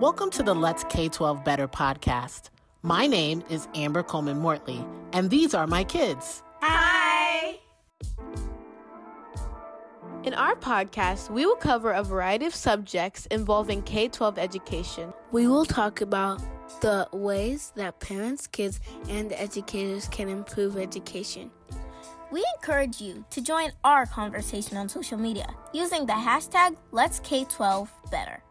Welcome to the Let's K 12 Better podcast. My name is Amber Coleman Mortley, and these are my kids. Hi! In our podcast, we will cover a variety of subjects involving K 12 education. We will talk about the ways that parents, kids, and educators can improve education. We encourage you to join our conversation on social media using the hashtag Let's K12 Better.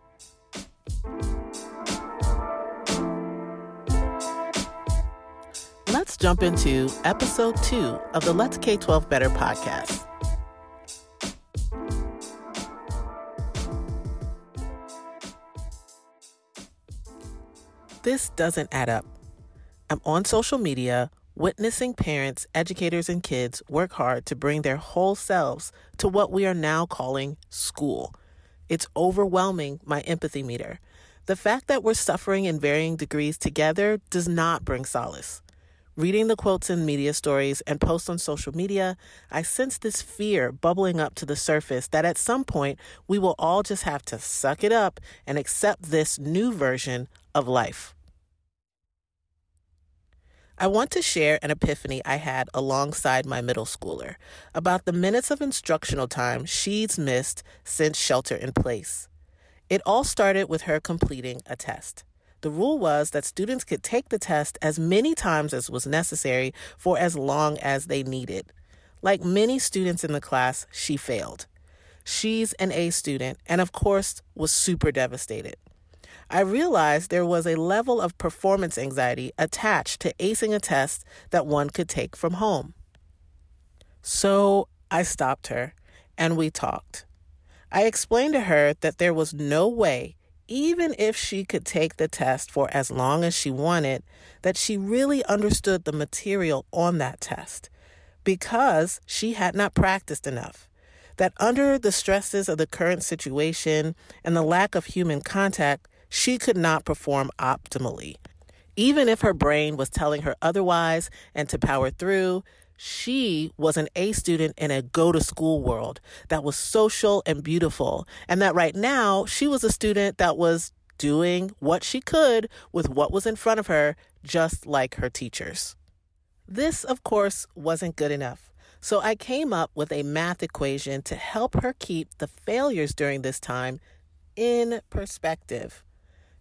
Jump into episode two of the Let's K 12 Better podcast. This doesn't add up. I'm on social media witnessing parents, educators, and kids work hard to bring their whole selves to what we are now calling school. It's overwhelming my empathy meter. The fact that we're suffering in varying degrees together does not bring solace. Reading the quotes in media stories and posts on social media, I sense this fear bubbling up to the surface that at some point we will all just have to suck it up and accept this new version of life. I want to share an epiphany I had alongside my middle schooler about the minutes of instructional time she's missed since shelter in place. It all started with her completing a test. The rule was that students could take the test as many times as was necessary for as long as they needed. Like many students in the class, she failed. She's an A student and, of course, was super devastated. I realized there was a level of performance anxiety attached to acing a test that one could take from home. So I stopped her and we talked. I explained to her that there was no way, even if she could take the test for as long as she wanted, that she really understood the material on that test because she had not practiced enough. That under the stresses of the current situation and the lack of human contact, she could not perform optimally. Even if her brain was telling her otherwise and to power through, she was an A student in a go to school world that was social and beautiful. And that right now, she was a student that was doing what she could with what was in front of her, just like her teachers. This, of course, wasn't good enough. So I came up with a math equation to help her keep the failures during this time in perspective.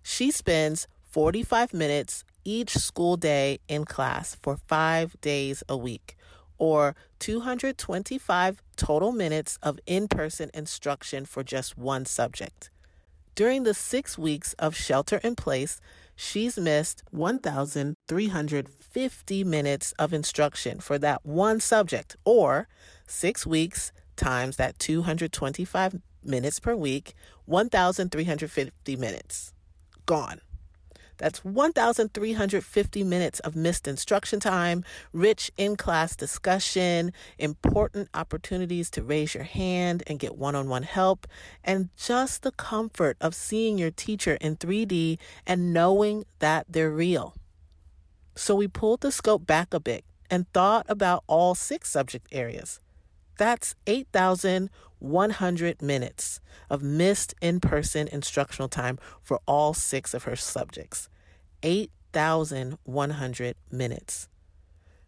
She spends 45 minutes each school day in class for five days a week, or 225 total minutes of in person instruction for just one subject. During the six weeks of shelter in place, she's missed 1,350 minutes of instruction for that one subject, or six weeks times that 225 minutes per week, 1,350 minutes gone. That's 1,350 minutes of missed instruction time, rich in class discussion, important opportunities to raise your hand and get one on one help, and just the comfort of seeing your teacher in 3D and knowing that they're real. So we pulled the scope back a bit and thought about all six subject areas. That's 8,100 minutes of missed in person instructional time for all six of her subjects. 8,100 minutes.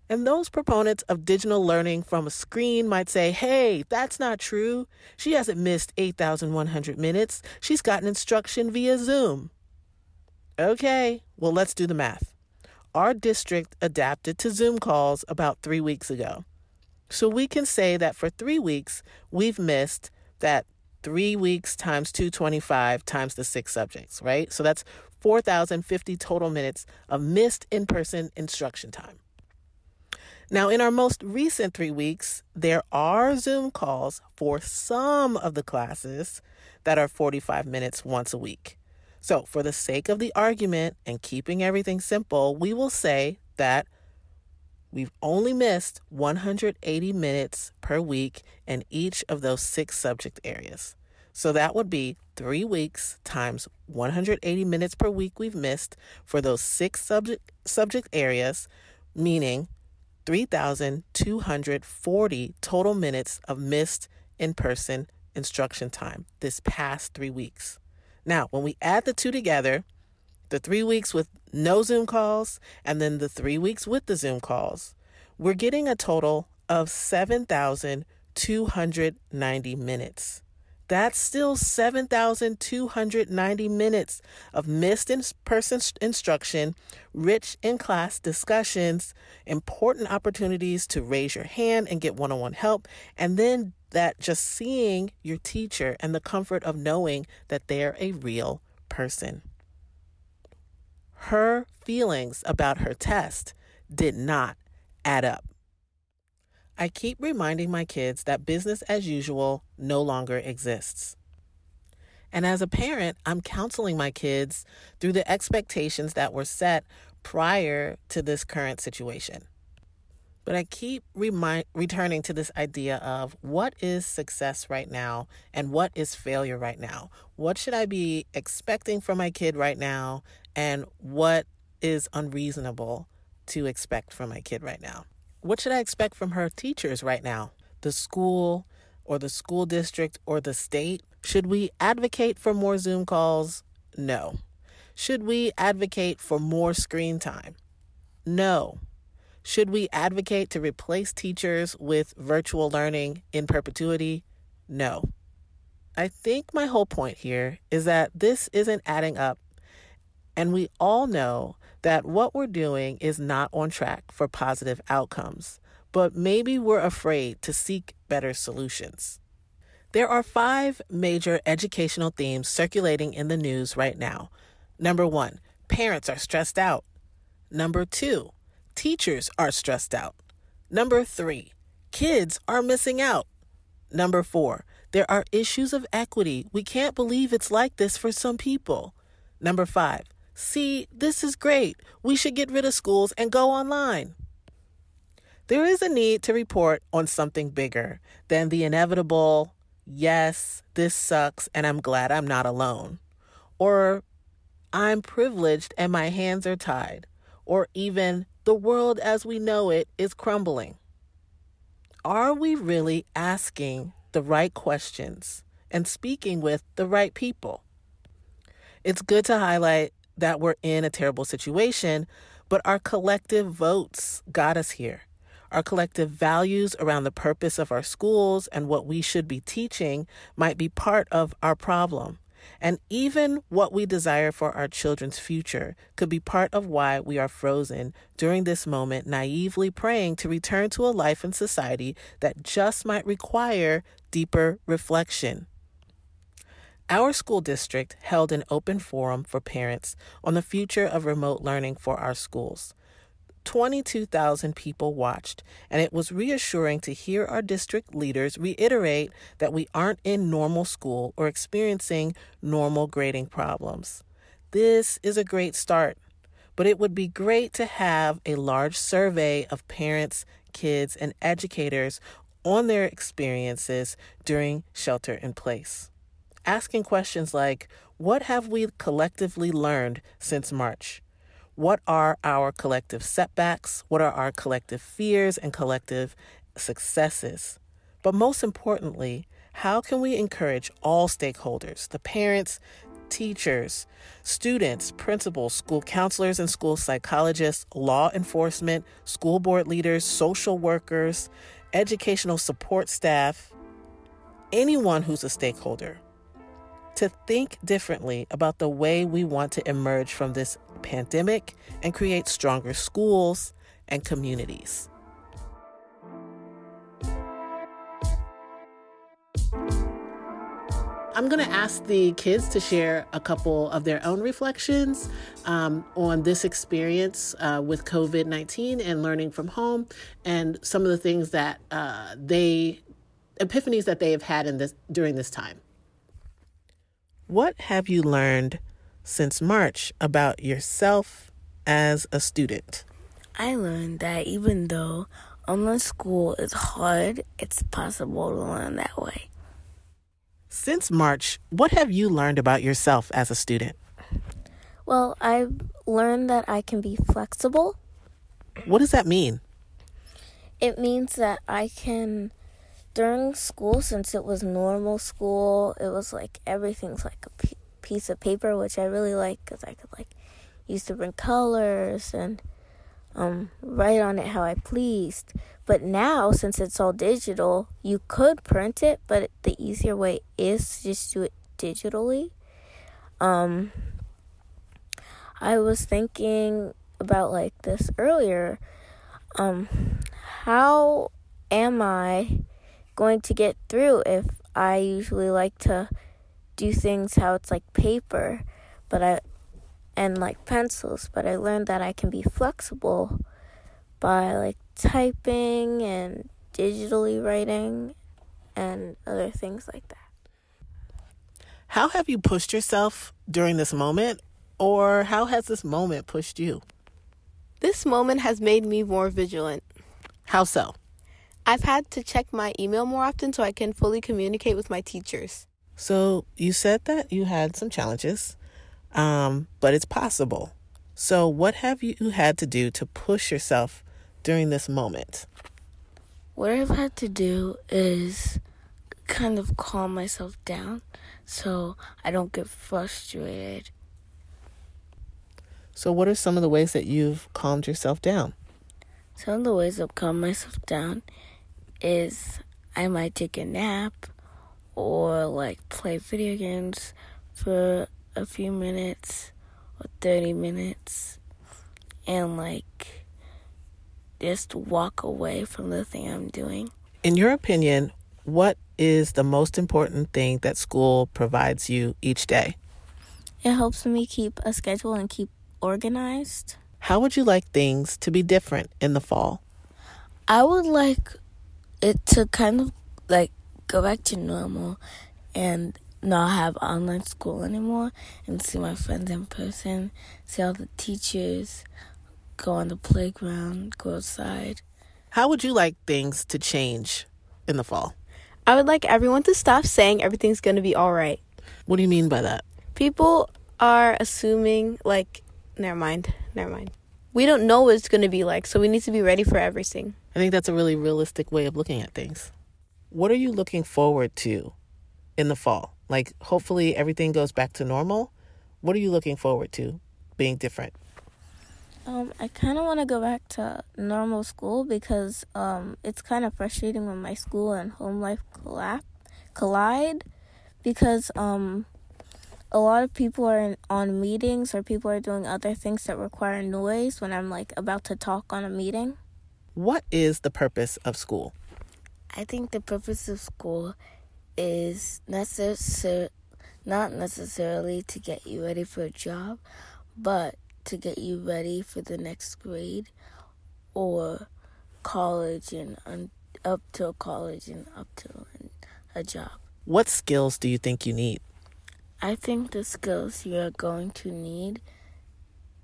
And those proponents of digital learning from a screen might say, hey, that's not true. She hasn't missed 8,100 minutes. She's gotten instruction via Zoom. Okay, well, let's do the math. Our district adapted to Zoom calls about three weeks ago. So we can say that for three weeks, we've missed that three weeks times 225 times the six subjects, right? So that's 4,050 total minutes of missed in person instruction time. Now, in our most recent three weeks, there are Zoom calls for some of the classes that are 45 minutes once a week. So, for the sake of the argument and keeping everything simple, we will say that We've only missed 180 minutes per week in each of those six subject areas. So that would be three weeks times 180 minutes per week we've missed for those six subject, subject areas, meaning 3,240 total minutes of missed in person instruction time this past three weeks. Now, when we add the two together, the three weeks with no Zoom calls and then the three weeks with the Zoom calls, we're getting a total of 7,290 minutes. That's still 7,290 minutes of missed in person instruction, rich in class discussions, important opportunities to raise your hand and get one on one help, and then that just seeing your teacher and the comfort of knowing that they're a real person. Her feelings about her test did not add up. I keep reminding my kids that business as usual no longer exists. And as a parent, I'm counseling my kids through the expectations that were set prior to this current situation. But I keep remind, returning to this idea of what is success right now and what is failure right now? What should I be expecting from my kid right now and what is unreasonable to expect from my kid right now? What should I expect from her teachers right now? The school or the school district or the state? Should we advocate for more Zoom calls? No. Should we advocate for more screen time? No. Should we advocate to replace teachers with virtual learning in perpetuity? No. I think my whole point here is that this isn't adding up, and we all know that what we're doing is not on track for positive outcomes, but maybe we're afraid to seek better solutions. There are five major educational themes circulating in the news right now. Number one, parents are stressed out. Number two, teachers are stressed out. Number three, kids are missing out. Number four, there are issues of equity. We can't believe it's like this for some people. Number five, See, this is great. We should get rid of schools and go online. There is a need to report on something bigger than the inevitable, yes, this sucks and I'm glad I'm not alone. Or I'm privileged and my hands are tied. Or even the world as we know it is crumbling. Are we really asking the right questions and speaking with the right people? It's good to highlight that we're in a terrible situation, but our collective votes got us here. Our collective values around the purpose of our schools and what we should be teaching might be part of our problem. And even what we desire for our children's future could be part of why we are frozen during this moment, naively praying to return to a life in society that just might require deeper reflection. Our school district held an open forum for parents on the future of remote learning for our schools. 22,000 people watched, and it was reassuring to hear our district leaders reiterate that we aren't in normal school or experiencing normal grading problems. This is a great start, but it would be great to have a large survey of parents, kids, and educators on their experiences during shelter in place asking questions like What have we collectively learned since March? What are our collective setbacks? What are our collective fears and collective successes? But most importantly, how can we encourage all stakeholders, the parents, teachers, students, principals, school counselors and school psychologists, law enforcement, school board leaders, social workers, educational support staff, anyone who's a stakeholder to think differently about the way we want to emerge from this pandemic and create stronger schools and communities. I'm going to ask the kids to share a couple of their own reflections um, on this experience uh, with COVID 19 and learning from home, and some of the things that uh, they, epiphanies that they have had in this during this time. What have you learned since March about yourself as a student? I learned that even though online school is hard, it's possible to learn that way. Since March, what have you learned about yourself as a student? Well, I've learned that I can be flexible. What does that mean? It means that I can during school, since it was normal school, it was like everything's like a piece of paper, which I really like because I could like use different colors and um, write on it how I pleased. But now, since it's all digital, you could print it, but the easier way is to just do it digitally. Um, I was thinking about like this earlier. Um, how am I going to get through if I usually like to do things how it's like paper, but I and like pencils, but I learned that I can be flexible by like typing and digitally writing and other things like that. How have you pushed yourself during this moment, or how has this moment pushed you? This moment has made me more vigilant. How so? I've had to check my email more often so I can fully communicate with my teachers. So, you said that you had some challenges, um, but it's possible. So, what have you had to do to push yourself during this moment? What I've had to do is kind of calm myself down so I don't get frustrated. So, what are some of the ways that you've calmed yourself down? Some of the ways I've calmed myself down is I might take a nap or like play video games for a few minutes or 30 minutes and like just walk away from the thing I'm doing. In your opinion, what is the most important thing that school provides you each day? It helps me keep a schedule and keep organized. How would you like things to be different in the fall? I would like it to kind of like go back to normal and not have online school anymore and see my friends in person, see all the teachers, go on the playground, go outside. How would you like things to change in the fall? I would like everyone to stop saying everything's going to be all right. What do you mean by that? People are assuming, like, never mind, never mind. We don't know what it's going to be like, so we need to be ready for everything. I think that's a really realistic way of looking at things. What are you looking forward to in the fall? Like, hopefully everything goes back to normal. What are you looking forward to being different? Um, I kind of want to go back to normal school because um, it's kind of frustrating when my school and home life collab- collide because um, a lot of people are in, on meetings or people are doing other things that require noise when I'm like about to talk on a meeting. What is the purpose of school? I think the purpose of school is necessar- not necessarily to get you ready for a job, but to get you ready for the next grade or college and un- up to college and up to a job. What skills do you think you need? I think the skills you're going to need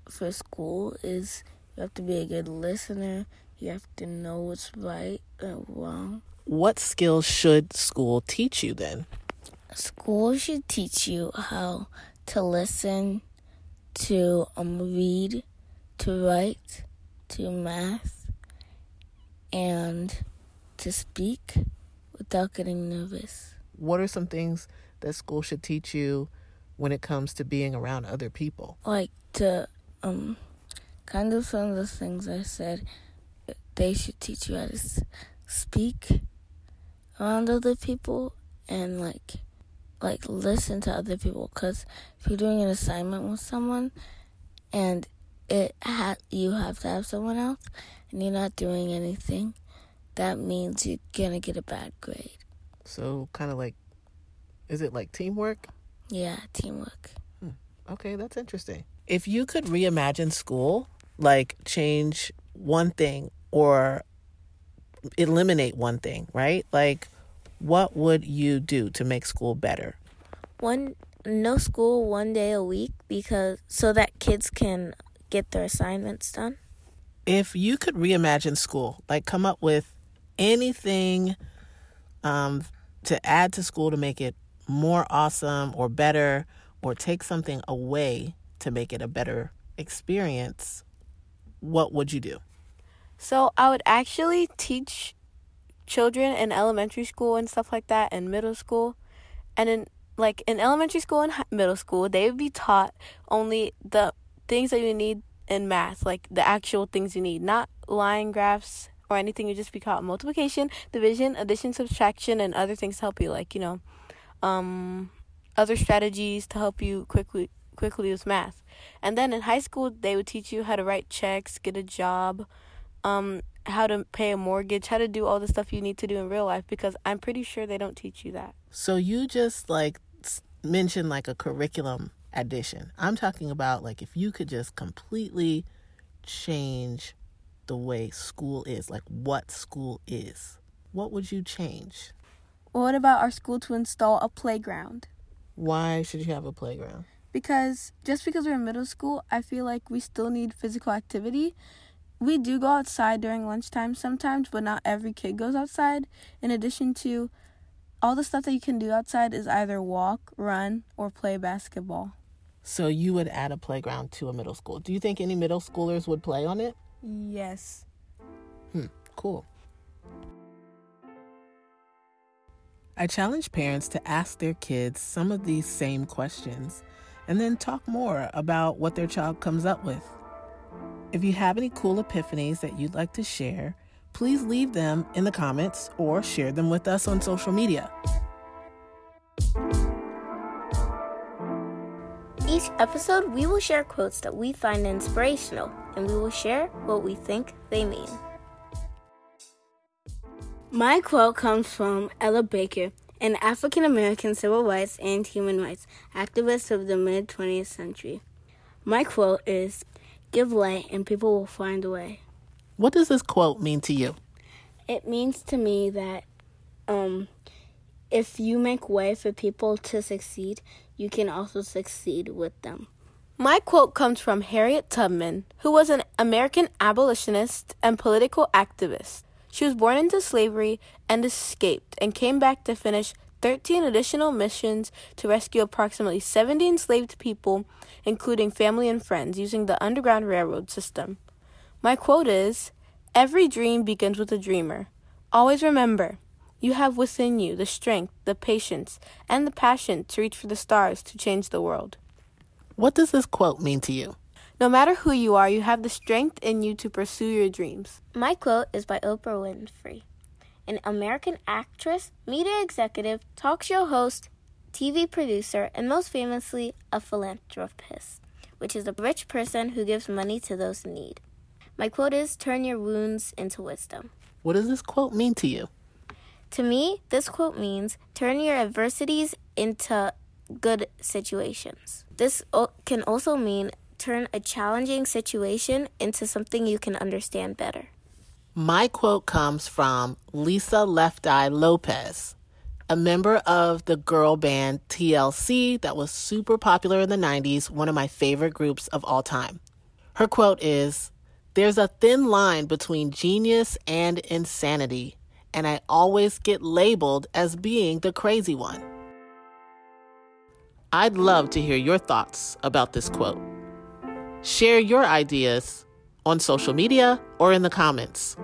for school is you have to be a good listener, you have to know what's right and wrong. What skills should school teach you then? School should teach you how to listen, to um, read, to write, to math, and to speak without getting nervous. What are some things that school should teach you when it comes to being around other people? Like to um kind of some of the things I said they should teach you how to speak around other people and like like listen to other people cuz if you're doing an assignment with someone and it ha- you have to have someone else and you're not doing anything that means you're going to get a bad grade. So kind of like is it like teamwork? Yeah, teamwork. Hmm. Okay, that's interesting. If you could reimagine school, like change one thing or eliminate one thing, right? Like, what would you do to make school better? One, no school one day a week because so that kids can get their assignments done. If you could reimagine school, like come up with anything um, to add to school to make it more awesome or better, or take something away to make it a better experience, what would you do? So I would actually teach children in elementary school and stuff like that and middle school. And in like in elementary school and middle school, they would be taught only the things that you need in math, like the actual things you need, not line graphs or anything. You just be taught multiplication, division, addition, subtraction, and other things to help you, like you know, um, other strategies to help you quickly quickly with math. And then in high school, they would teach you how to write checks, get a job, um, how to pay a mortgage, how to do all the stuff you need to do in real life because I'm pretty sure they don't teach you that. So you just like mentioned like a curriculum addition. I'm talking about like if you could just completely change the way school is, like what school is, what would you change? What about our school to install a playground? Why should you have a playground? Because just because we're in middle school, I feel like we still need physical activity we do go outside during lunchtime sometimes, but not every kid goes outside. In addition to all the stuff that you can do outside is either walk, run, or play basketball. So you would add a playground to a middle school. Do you think any middle schoolers would play on it? Yes. Hmm, cool. I challenge parents to ask their kids some of these same questions and then talk more about what their child comes up with. If you have any cool epiphanies that you'd like to share, please leave them in the comments or share them with us on social media. Each episode, we will share quotes that we find inspirational, and we will share what we think they mean. My quote comes from Ella Baker, an African American civil rights and human rights activist of the mid 20th century. My quote is Give light and people will find a way. What does this quote mean to you? It means to me that um, if you make way for people to succeed, you can also succeed with them. My quote comes from Harriet Tubman, who was an American abolitionist and political activist. She was born into slavery and escaped and came back to finish 13 additional missions to rescue approximately 70 enslaved people, including family and friends, using the Underground Railroad system. My quote is Every dream begins with a dreamer. Always remember, you have within you the strength, the patience, and the passion to reach for the stars to change the world. What does this quote mean to you? No matter who you are, you have the strength in you to pursue your dreams. My quote is by Oprah Winfrey an American actress, media executive, talk show host, TV producer, and most famously, a philanthropist, which is a rich person who gives money to those in need. My quote is Turn your wounds into wisdom. What does this quote mean to you? To me, this quote means turn your adversities into good situations. This can also mean turn a challenging situation into something you can understand better. My quote comes from Lisa Left Eye Lopez, a member of the girl band TLC that was super popular in the 90s, one of my favorite groups of all time. Her quote is There's a thin line between genius and insanity, and I always get labeled as being the crazy one. I'd love to hear your thoughts about this quote. Share your ideas on social media or in the comments.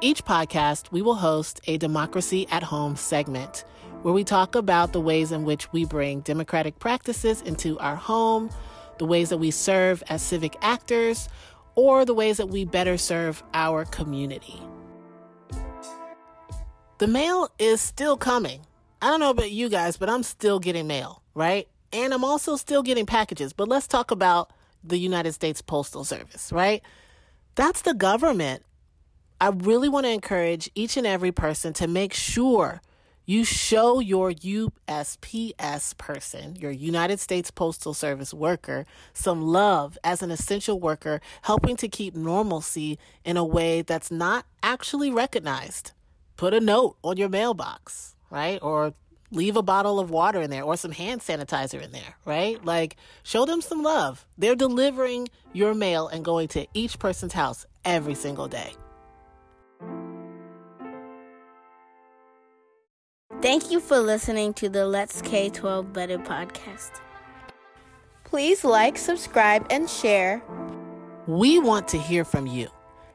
Each podcast, we will host a Democracy at Home segment where we talk about the ways in which we bring democratic practices into our home, the ways that we serve as civic actors, or the ways that we better serve our community. The mail is still coming. I don't know about you guys, but I'm still getting mail, right? And I'm also still getting packages. But let's talk about the United States Postal Service, right? That's the government. I really want to encourage each and every person to make sure you show your USPS person, your United States Postal Service worker, some love as an essential worker, helping to keep normalcy in a way that's not actually recognized. Put a note on your mailbox right? Or leave a bottle of water in there or some hand sanitizer in there, right? Like, show them some love. They're delivering your mail and going to each person's house every single day. Thank you for listening to the Let's K 12 Better podcast. Please like, subscribe, and share. We want to hear from you.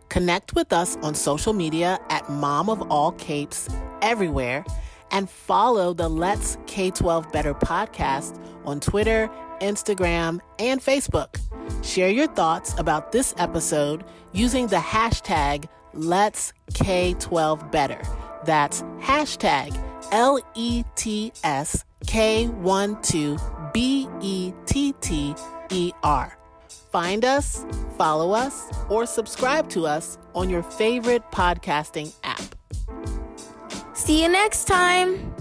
Connect with us on social media at Mom of All Capes everywhere and follow the Let's K 12 Better podcast on Twitter, Instagram, and Facebook. Share your thoughts about this episode using the hashtag Let's K 12 Better. That's hashtag L E T S K 1 2 B E T T E R. Find us, follow us, or subscribe to us on your favorite podcasting app. See you next time.